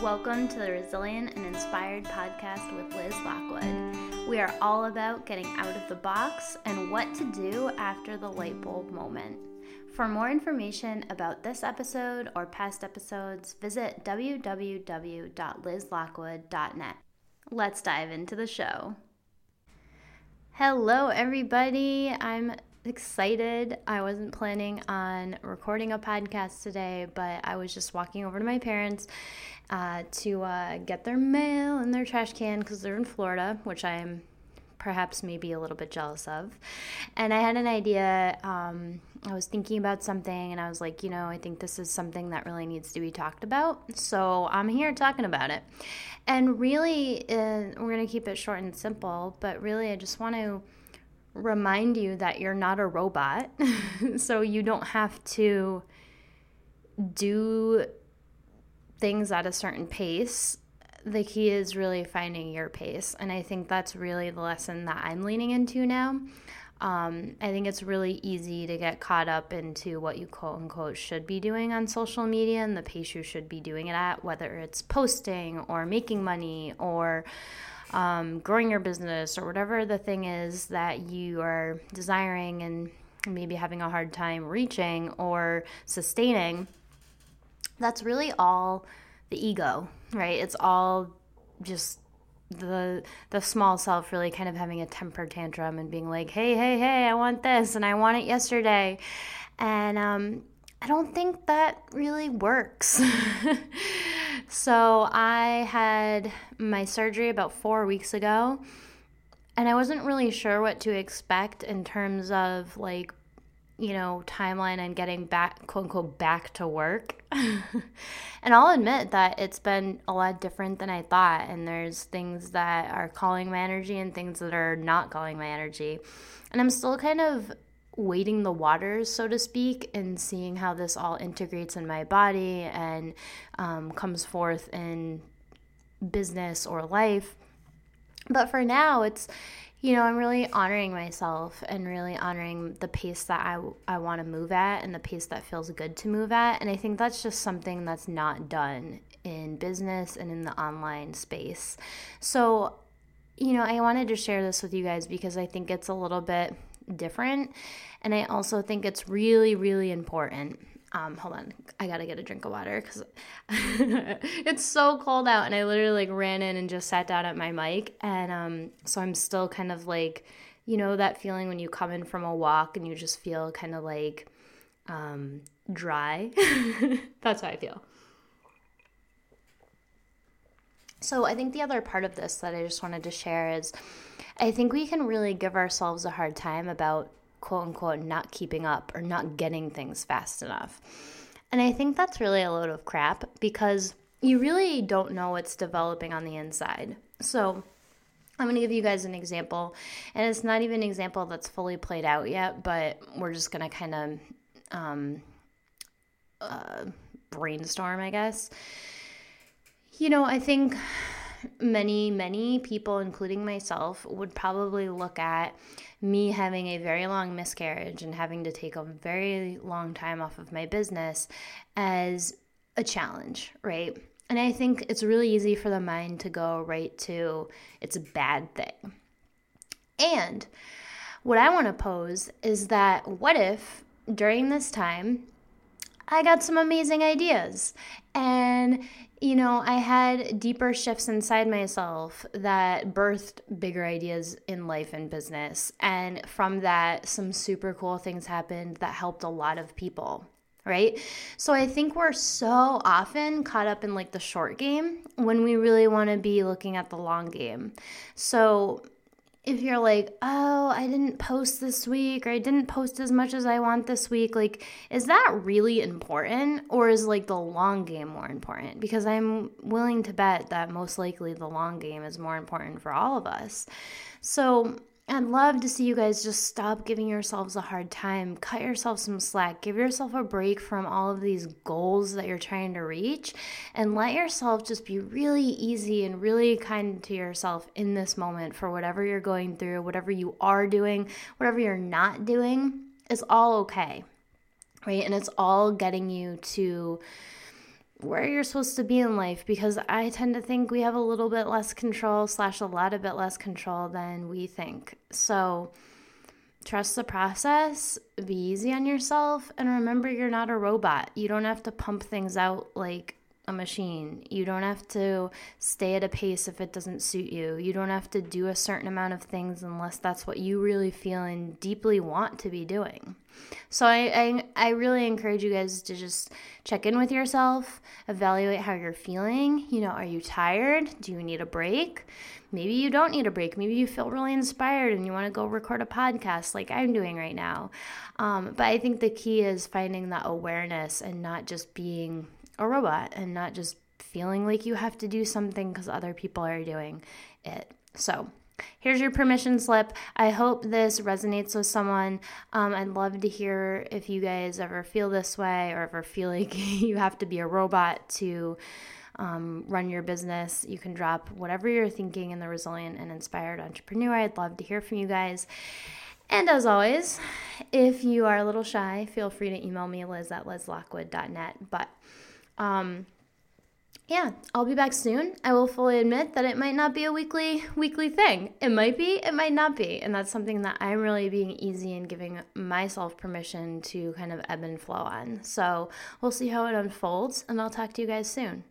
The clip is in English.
Welcome to the Resilient and Inspired podcast with Liz Lockwood. We are all about getting out of the box and what to do after the light bulb moment. For more information about this episode or past episodes, visit www.lizlockwood.net. Let's dive into the show. Hello, everybody. I'm excited. I wasn't planning on recording a podcast today, but I was just walking over to my parents uh, to uh, get their mail and their trash can because they're in Florida, which I am perhaps maybe a little bit jealous of. And I had an idea. Um, I was thinking about something and I was like, you know, I think this is something that really needs to be talked about. So I'm here talking about it. And really, uh, we're going to keep it short and simple, but really, I just want to remind you that you're not a robot. so you don't have to do things at a certain pace. The key is really finding your pace. And I think that's really the lesson that I'm leaning into now. Um, I think it's really easy to get caught up into what you quote unquote should be doing on social media and the pace you should be doing it at, whether it's posting or making money or um, growing your business or whatever the thing is that you are desiring and maybe having a hard time reaching or sustaining, that's really all the ego, right? It's all just the the small self really kind of having a temper tantrum and being like, "Hey, hey, hey, I want this and I want it yesterday." And um I don't think that really works. so I had my surgery about four weeks ago, and I wasn't really sure what to expect in terms of like, you know, timeline and getting back, quote unquote, back to work. and I'll admit that it's been a lot different than I thought. And there's things that are calling my energy and things that are not calling my energy. And I'm still kind of wading the waters, so to speak, and seeing how this all integrates in my body and um, comes forth in business or life. But for now, it's, you know, I'm really honoring myself and really honoring the pace that I, I want to move at and the pace that feels good to move at. And I think that's just something that's not done in business and in the online space. So, you know, I wanted to share this with you guys because I think it's a little bit different. And I also think it's really, really important. Um, hold on, I gotta get a drink of water because it's so cold out, and I literally like ran in and just sat down at my mic, and um, so I'm still kind of like, you know, that feeling when you come in from a walk and you just feel kind of like um, dry. That's how I feel. So I think the other part of this that I just wanted to share is I think we can really give ourselves a hard time about quote unquote not keeping up or not getting things fast enough. And I think that's really a load of crap because you really don't know what's developing on the inside. So I'm going to give you guys an example, and it's not even an example that's fully played out yet, but we're just going to kind of um, uh, brainstorm, I guess. You know, I think many, many people, including myself, would probably look at me having a very long miscarriage and having to take a very long time off of my business as a challenge, right? And I think it's really easy for the mind to go right to it's a bad thing. And what I want to pose is that what if during this time I got some amazing ideas and you know, I had deeper shifts inside myself that birthed bigger ideas in life and business. And from that, some super cool things happened that helped a lot of people right? So I think we're so often caught up in like the short game when we really want to be looking at the long game. So if you're like, oh, I didn't post this week or I didn't post as much as I want this week, like, is that really important or is like the long game more important? Because I'm willing to bet that most likely the long game is more important for all of us. So I'd love to see you guys just stop giving yourselves a hard time. Cut yourself some slack. Give yourself a break from all of these goals that you're trying to reach and let yourself just be really easy and really kind to yourself in this moment for whatever you're going through, whatever you are doing, whatever you're not doing is all okay. Right? And it's all getting you to where you're supposed to be in life because I tend to think we have a little bit less control, slash, a lot of bit less control than we think. So, trust the process, be easy on yourself, and remember you're not a robot. You don't have to pump things out like a machine. You don't have to stay at a pace if it doesn't suit you. You don't have to do a certain amount of things unless that's what you really feel and deeply want to be doing. So I, I, I really encourage you guys to just check in with yourself, evaluate how you're feeling. You know, are you tired? Do you need a break? Maybe you don't need a break. Maybe you feel really inspired and you want to go record a podcast like I'm doing right now. Um, but I think the key is finding that awareness and not just being a robot and not just feeling like you have to do something because other people are doing it. So, Here's your permission slip. I hope this resonates with someone. Um, I'd love to hear if you guys ever feel this way or ever feel like you have to be a robot to um, run your business. You can drop whatever you're thinking in the Resilient and Inspired Entrepreneur. I'd love to hear from you guys. And as always, if you are a little shy, feel free to email me, liz at lizlockwood.net. But um, yeah, I'll be back soon. I will fully admit that it might not be a weekly weekly thing. It might be, it might not be. And that's something that I'm really being easy and giving myself permission to kind of ebb and flow on. So, we'll see how it unfolds and I'll talk to you guys soon.